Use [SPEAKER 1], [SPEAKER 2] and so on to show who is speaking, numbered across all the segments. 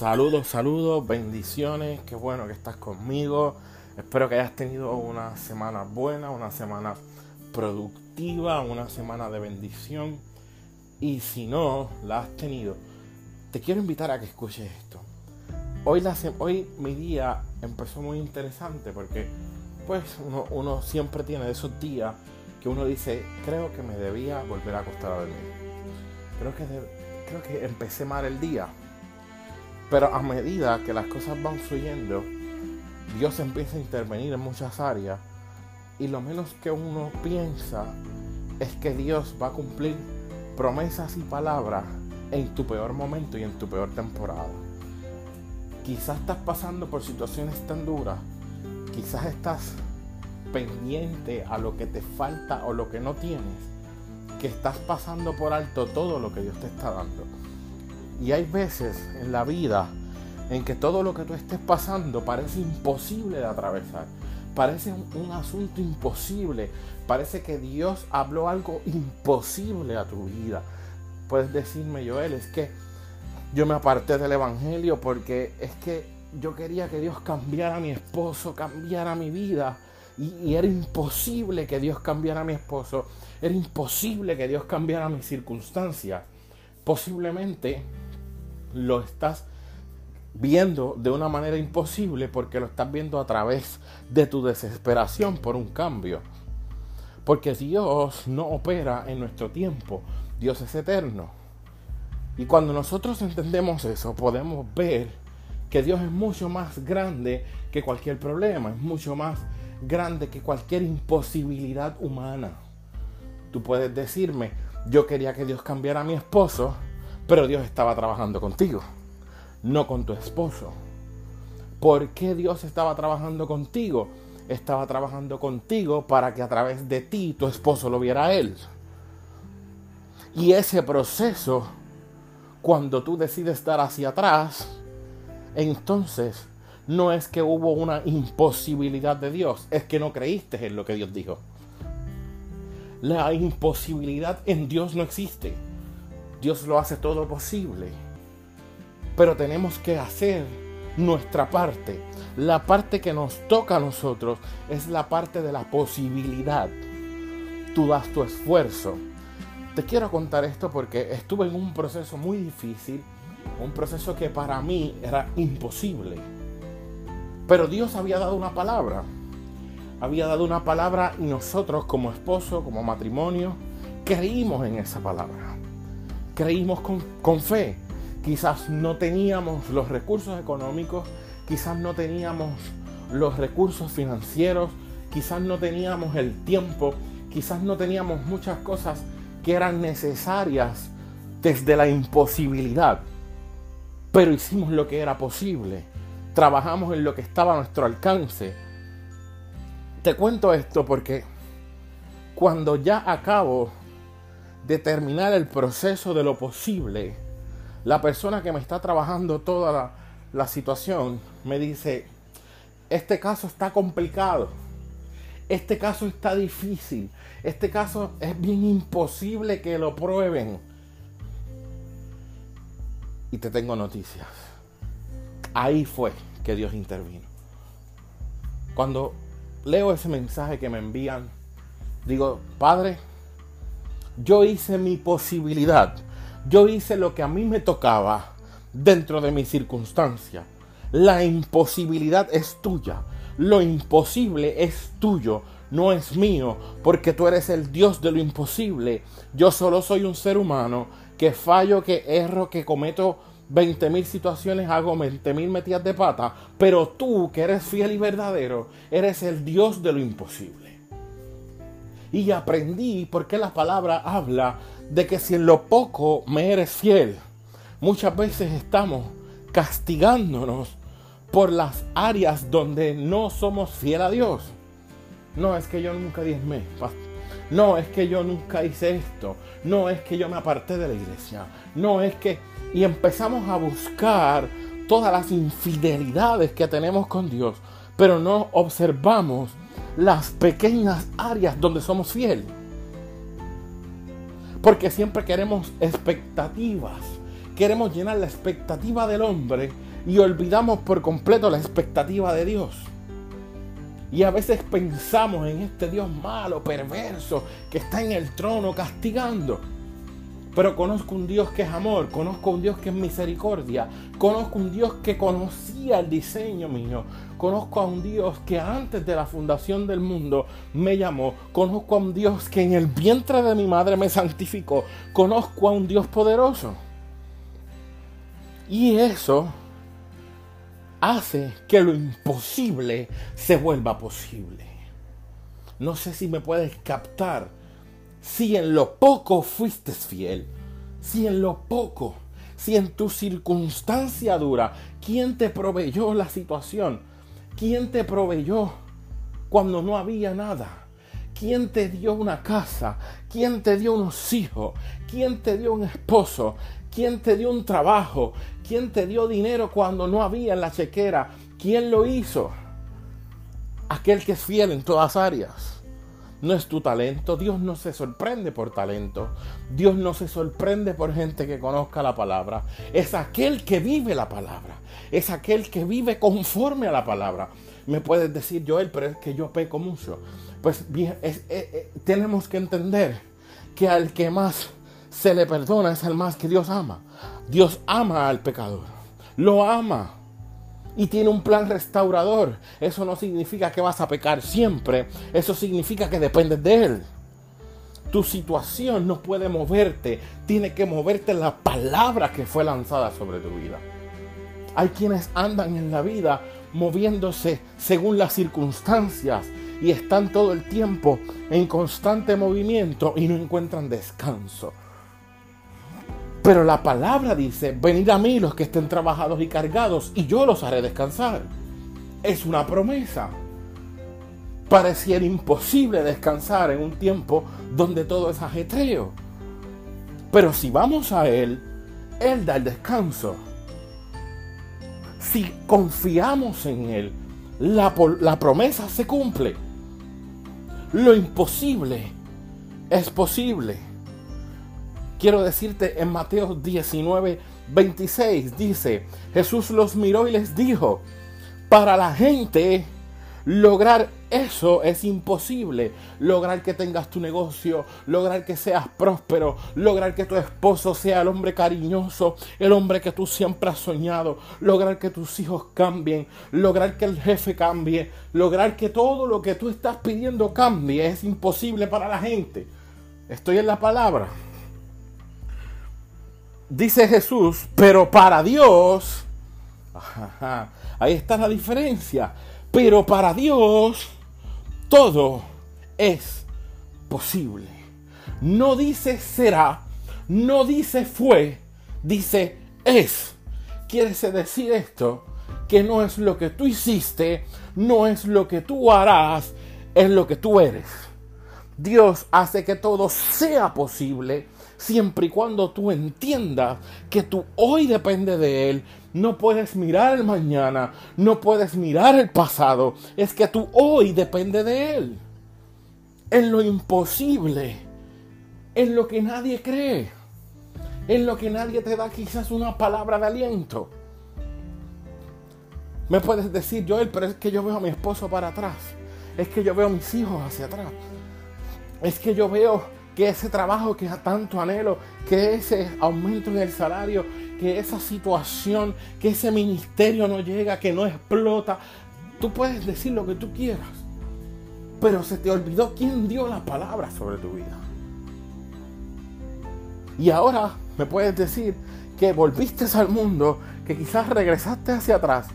[SPEAKER 1] Saludos, saludos, bendiciones, qué bueno que estás conmigo. Espero que hayas tenido una semana buena, una semana productiva, una semana de bendición. Y si no la has tenido, te quiero invitar a que escuches esto. Hoy, mi día empezó muy interesante porque pues uno, siempre tiene esos días que uno dice, creo que me debía volver a acostar a dormir. Creo que empecé mal el día pero a medida que las cosas van fluyendo, Dios empieza a intervenir en muchas áreas y lo menos que uno piensa es que Dios va a cumplir promesas y palabras en tu peor momento y en tu peor temporada. Quizás estás pasando por situaciones tan duras, quizás estás pendiente a lo que te falta o lo que no tienes, que estás pasando por alto todo lo que Dios te está dando. Y hay veces en la vida en que todo lo que tú estés pasando parece imposible de atravesar. Parece un, asunto imposible. Parece que Dios habló algo imposible a tu vida. Puedes decirme, Joel, es que yo me aparté del Evangelio porque es que yo quería que Dios cambiara a mi esposo, cambiara mi vida. Y, y, era imposible que Dios cambiara a mi esposo. Era imposible que Dios cambiara mis circunstancias. Posiblemente lo estás viendo de una manera imposible porque lo estás viendo a través de tu desesperación por un cambio. Porque Dios no opera en nuestro tiempo, Dios es eterno. Y cuando nosotros entendemos eso, podemos ver que Dios es mucho más grande que cualquier problema, es mucho más grande que cualquier imposibilidad humana. Tú puedes decirme, yo quería que Dios cambiara a mi esposo, pero Dios estaba trabajando contigo, no con tu esposo. ¿Por qué Dios estaba trabajando contigo? Estaba trabajando contigo para que a través de ti tu esposo lo viera a él. Y ese proceso, cuando tú decides estar hacia atrás, entonces no es que hubo una imposibilidad de Dios, es que no creíste en lo que Dios dijo. La imposibilidad en Dios no existe. Dios lo hace todo posible. Pero tenemos que hacer nuestra parte. La parte que nos toca a nosotros es la parte de la posibilidad. Tú das tu esfuerzo. Te quiero contar esto porque estuve en un proceso muy difícil, un proceso que para mí era imposible. Pero Dios había dado una palabra. Había dado una palabra y nosotros como esposo, como matrimonio, creímos en esa palabra creímos con, fe. Quizás no teníamos los recursos económicos, quizás no teníamos los recursos financieros, quizás no teníamos el tiempo, quizás no teníamos muchas cosas que eran necesarias desde la imposibilidad. Pero hicimos lo que era posible. Trabajamos en lo que estaba a nuestro alcance. Te cuento esto porque cuando ya acabo determinar el proceso de lo posible, la persona que me está trabajando toda la, situación me dice, este caso está complicado, este caso está difícil, este caso es bien imposible que lo prueben. Y te tengo noticias. Ahí fue que Dios intervino. Cuando leo ese mensaje que me envían, digo, Padre, yo hice mi posibilidad. Yo hice lo que a mí me tocaba dentro de mi circunstancia. La imposibilidad es tuya. Lo imposible es tuyo, no es mío, porque tú eres el Dios de lo imposible. Yo solo soy un ser humano que fallo, que erro, que cometo 20 mil situaciones, hago 20 mil metidas de pata, pero tú, que eres fiel y verdadero, eres el Dios de lo imposible. Y aprendí porque la palabra habla de que si en lo poco me eres fiel, muchas veces estamos castigándonos por las áreas donde no somos fiel a Dios. No es que yo nunca diezmé, no es que yo nunca hice esto, no es que yo me aparté de la iglesia, no es que... Y empezamos a buscar todas las infidelidades que tenemos con Dios, pero no observamos las pequeñas áreas donde somos fieles. Porque siempre queremos expectativas. Queremos llenar la expectativa del hombre y olvidamos por completo la expectativa de Dios. Y a veces pensamos en este Dios malo, perverso, que está en el trono castigando. Pero conozco un Dios que es amor, conozco un Dios que es misericordia, conozco un Dios que conocía el diseño mío, conozco a un Dios que antes de la fundación del mundo me llamó, conozco a un Dios que en el vientre de mi madre me santificó, conozco a un Dios poderoso. Y eso hace que lo imposible se vuelva posible. No sé si me puedes captar. Si en lo poco fuiste fiel, si en lo poco, si en tu circunstancia dura, ¿quién te proveyó la situación? ¿Quién te proveyó cuando no había nada? ¿Quién te dio una casa? ¿Quién te dio unos hijos? ¿Quién te dio un esposo? ¿Quién te dio un trabajo? ¿Quién te dio dinero cuando no había en la chequera? ¿Quién lo hizo? Aquel que es fiel en todas áreas. No es tu talento. Dios no se sorprende por talento. Dios no se sorprende por gente que conozca la palabra. Es aquel que vive la palabra. Es aquel que vive conforme a la palabra. Me puedes decir, Joel, pero es que yo peco mucho. Pues bien, eh, eh, tenemos que entender que al que más se le perdona es el más que Dios ama. Dios ama al pecador. Lo ama. Y tiene un plan restaurador. Eso no significa que vas a pecar siempre. Eso significa que dependes de Él. Tu situación no puede moverte. Tiene que moverte la palabra que fue lanzada sobre tu vida. Hay quienes andan en la vida moviéndose según las circunstancias y están todo el tiempo en constante movimiento y no encuentran descanso. Pero la palabra dice, venid a mí los que estén trabajados y cargados, y yo los haré descansar. Es una promesa. Pareciera imposible descansar en un tiempo donde todo es ajetreo. Pero si vamos a Él, Él da el descanso. Si confiamos en Él, la, la promesa se cumple. Lo imposible es posible. Quiero decirte en Mateo 19, 26 dice, Jesús los miró y les dijo, para la gente lograr eso es imposible. Lograr que tengas tu negocio, lograr que seas próspero, lograr que tu esposo sea el hombre cariñoso, el hombre que tú siempre has soñado, lograr que tus hijos cambien, lograr que el jefe cambie, lograr que todo lo que tú estás pidiendo cambie. Es imposible para la gente. Estoy en la palabra dice Jesús, pero para Dios, ahí está la diferencia, pero para Dios todo es posible. No dice será, no dice fue, dice es. Quiere decir esto, que no es lo que tú hiciste, no es lo que tú harás, es lo que tú eres. Dios hace que todo sea posible siempre y cuando tú entiendas que tú hoy depende de Él. No puedes mirar el mañana, no puedes mirar el pasado, es que tú hoy depende de Él. En lo imposible, en lo que nadie cree, en lo que nadie te da quizás una palabra de aliento. Me puedes decir, Joel, pero es que yo veo a mi esposo para atrás. Es que yo veo a mis hijos hacia atrás. Es que yo veo que ese trabajo que tanto anhelo, que ese aumento en el salario, que esa situación, que ese ministerio no llega, que no explota. Tú puedes decir lo que tú quieras, pero se te olvidó quién dio la palabra sobre tu vida. Y ahora me puedes decir que volviste al mundo, que quizás regresaste hacia atrás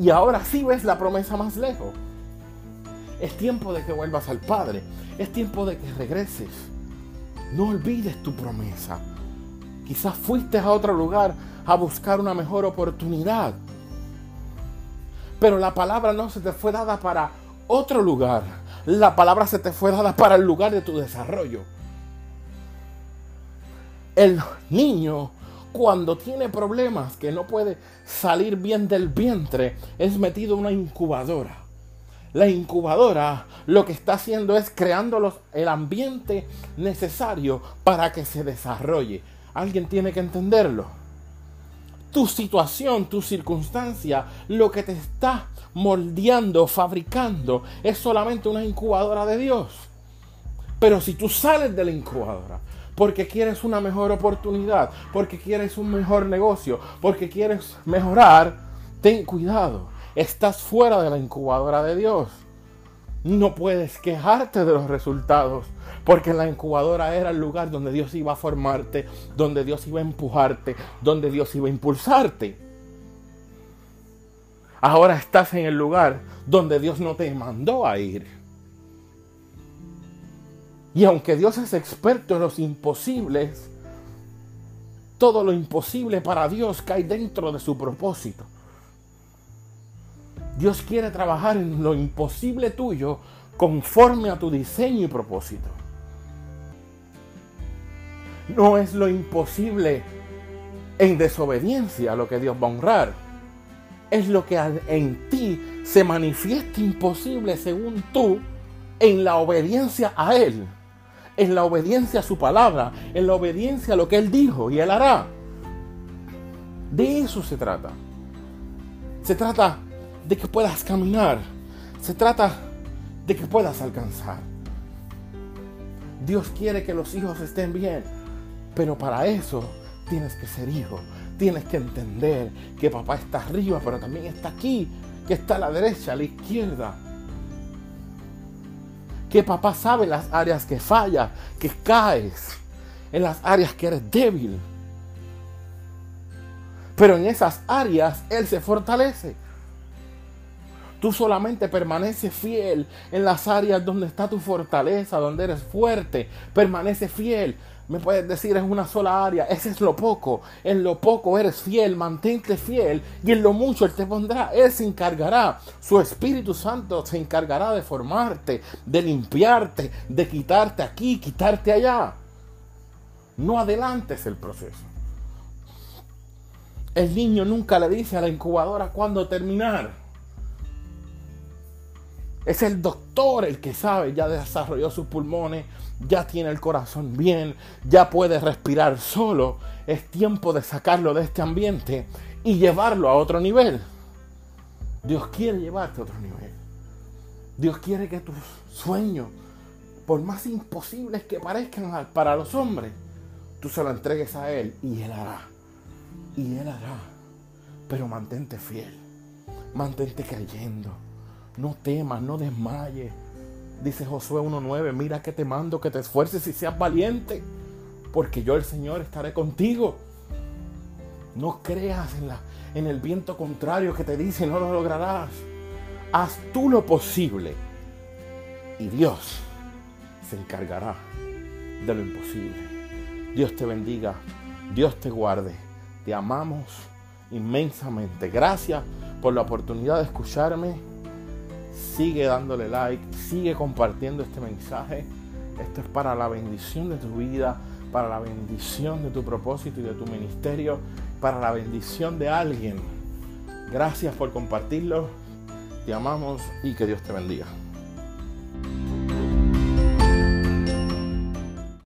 [SPEAKER 1] y ahora sí ves la promesa más lejos. Es tiempo de que vuelvas al Padre. Es tiempo de que regreses. No olvides tu promesa. Quizás fuiste a otro lugar a buscar una mejor oportunidad. Pero la palabra no se te fue dada para otro lugar. La palabra se te fue dada para el lugar de tu desarrollo. El niño cuando tiene problemas que no puede salir bien del vientre es metido en una incubadora la incubadora lo que está haciendo es creando el ambiente necesario para que se desarrolle. Alguien tiene que entenderlo. tu situación, tu circunstancia, lo que te está moldeando, fabricando, es solamente una incubadora de Dios. Pero si tú sales de la incubadora, porque quieres una mejor oportunidad, porque quieres un mejor negocio, porque quieres mejorar, ten cuidado. Estás fuera de la incubadora de Dios. No puedes quejarte de los resultados, porque la incubadora era el lugar donde Dios iba a formarte, donde Dios iba a empujarte, donde Dios iba a impulsarte. Ahora estás en el lugar donde Dios no te mandó a ir. Y aunque Dios es experto en los imposibles, todo lo imposible para Dios cae dentro de su propósito. Dios quiere trabajar en lo imposible tuyo conforme a tu diseño y propósito. No es lo imposible en desobediencia lo que Dios va a honrar. Es lo que en ti se manifiesta imposible según tú en la obediencia a Él. En la obediencia a su palabra. En la obediencia a lo que Él dijo y Él hará. De eso se trata. Se trata de que puedas caminar. Se trata de que puedas alcanzar. Dios quiere que los hijos estén bien. Pero para eso tienes que ser hijo. Tienes que entender que papá está arriba, pero también está aquí, que está a la derecha, a la izquierda. Que papá sabe las áreas que falla, que caes, en las áreas que eres débil. Pero en esas áreas Él se fortalece. Tú solamente permaneces fiel en las áreas donde está tu fortaleza, donde eres fuerte. Permanece fiel me puedes decir es una sola área, ese es lo poco. En lo poco eres fiel, mantente fiel y en lo mucho Él te pondrá, Él se encargará. Su Espíritu Santo se encargará de formarte, de limpiarte, de quitarte aquí, quitarte allá. No adelantes el proceso. El niño nunca le dice a la incubadora cuándo terminar. Es el doctor el que sabe, ya desarrolló sus pulmones, ya tiene el corazón bien, ya puede respirar solo. Es tiempo de sacarlo de este ambiente y llevarlo a otro nivel. Dios quiere llevarte a otro nivel. Dios quiere que tus sueños, por más imposibles que parezcan para los hombres, tú se lo entregues a Él y Él hará. Y Él hará. Pero mantente fiel. Mantente creyendo. No temas, no desmayes Dice Josué 1.9, mira que te mando que te esfuerces y seas valiente, porque yo el Señor estaré contigo. No creas en, la, en el viento contrario que te dice no lo lograrás. Haz tú lo posible y Dios se encargará de lo imposible. Dios te bendiga, Dios te guarde. Te amamos inmensamente. Gracias por la oportunidad de escucharme sigue dándole like, sigue compartiendo este mensaje. Esto es para la bendición de tu vida, para la bendición de tu propósito y de tu ministerio, para la bendición de alguien. Gracias por compartirlo. Te amamos y que Dios te bendiga.